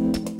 you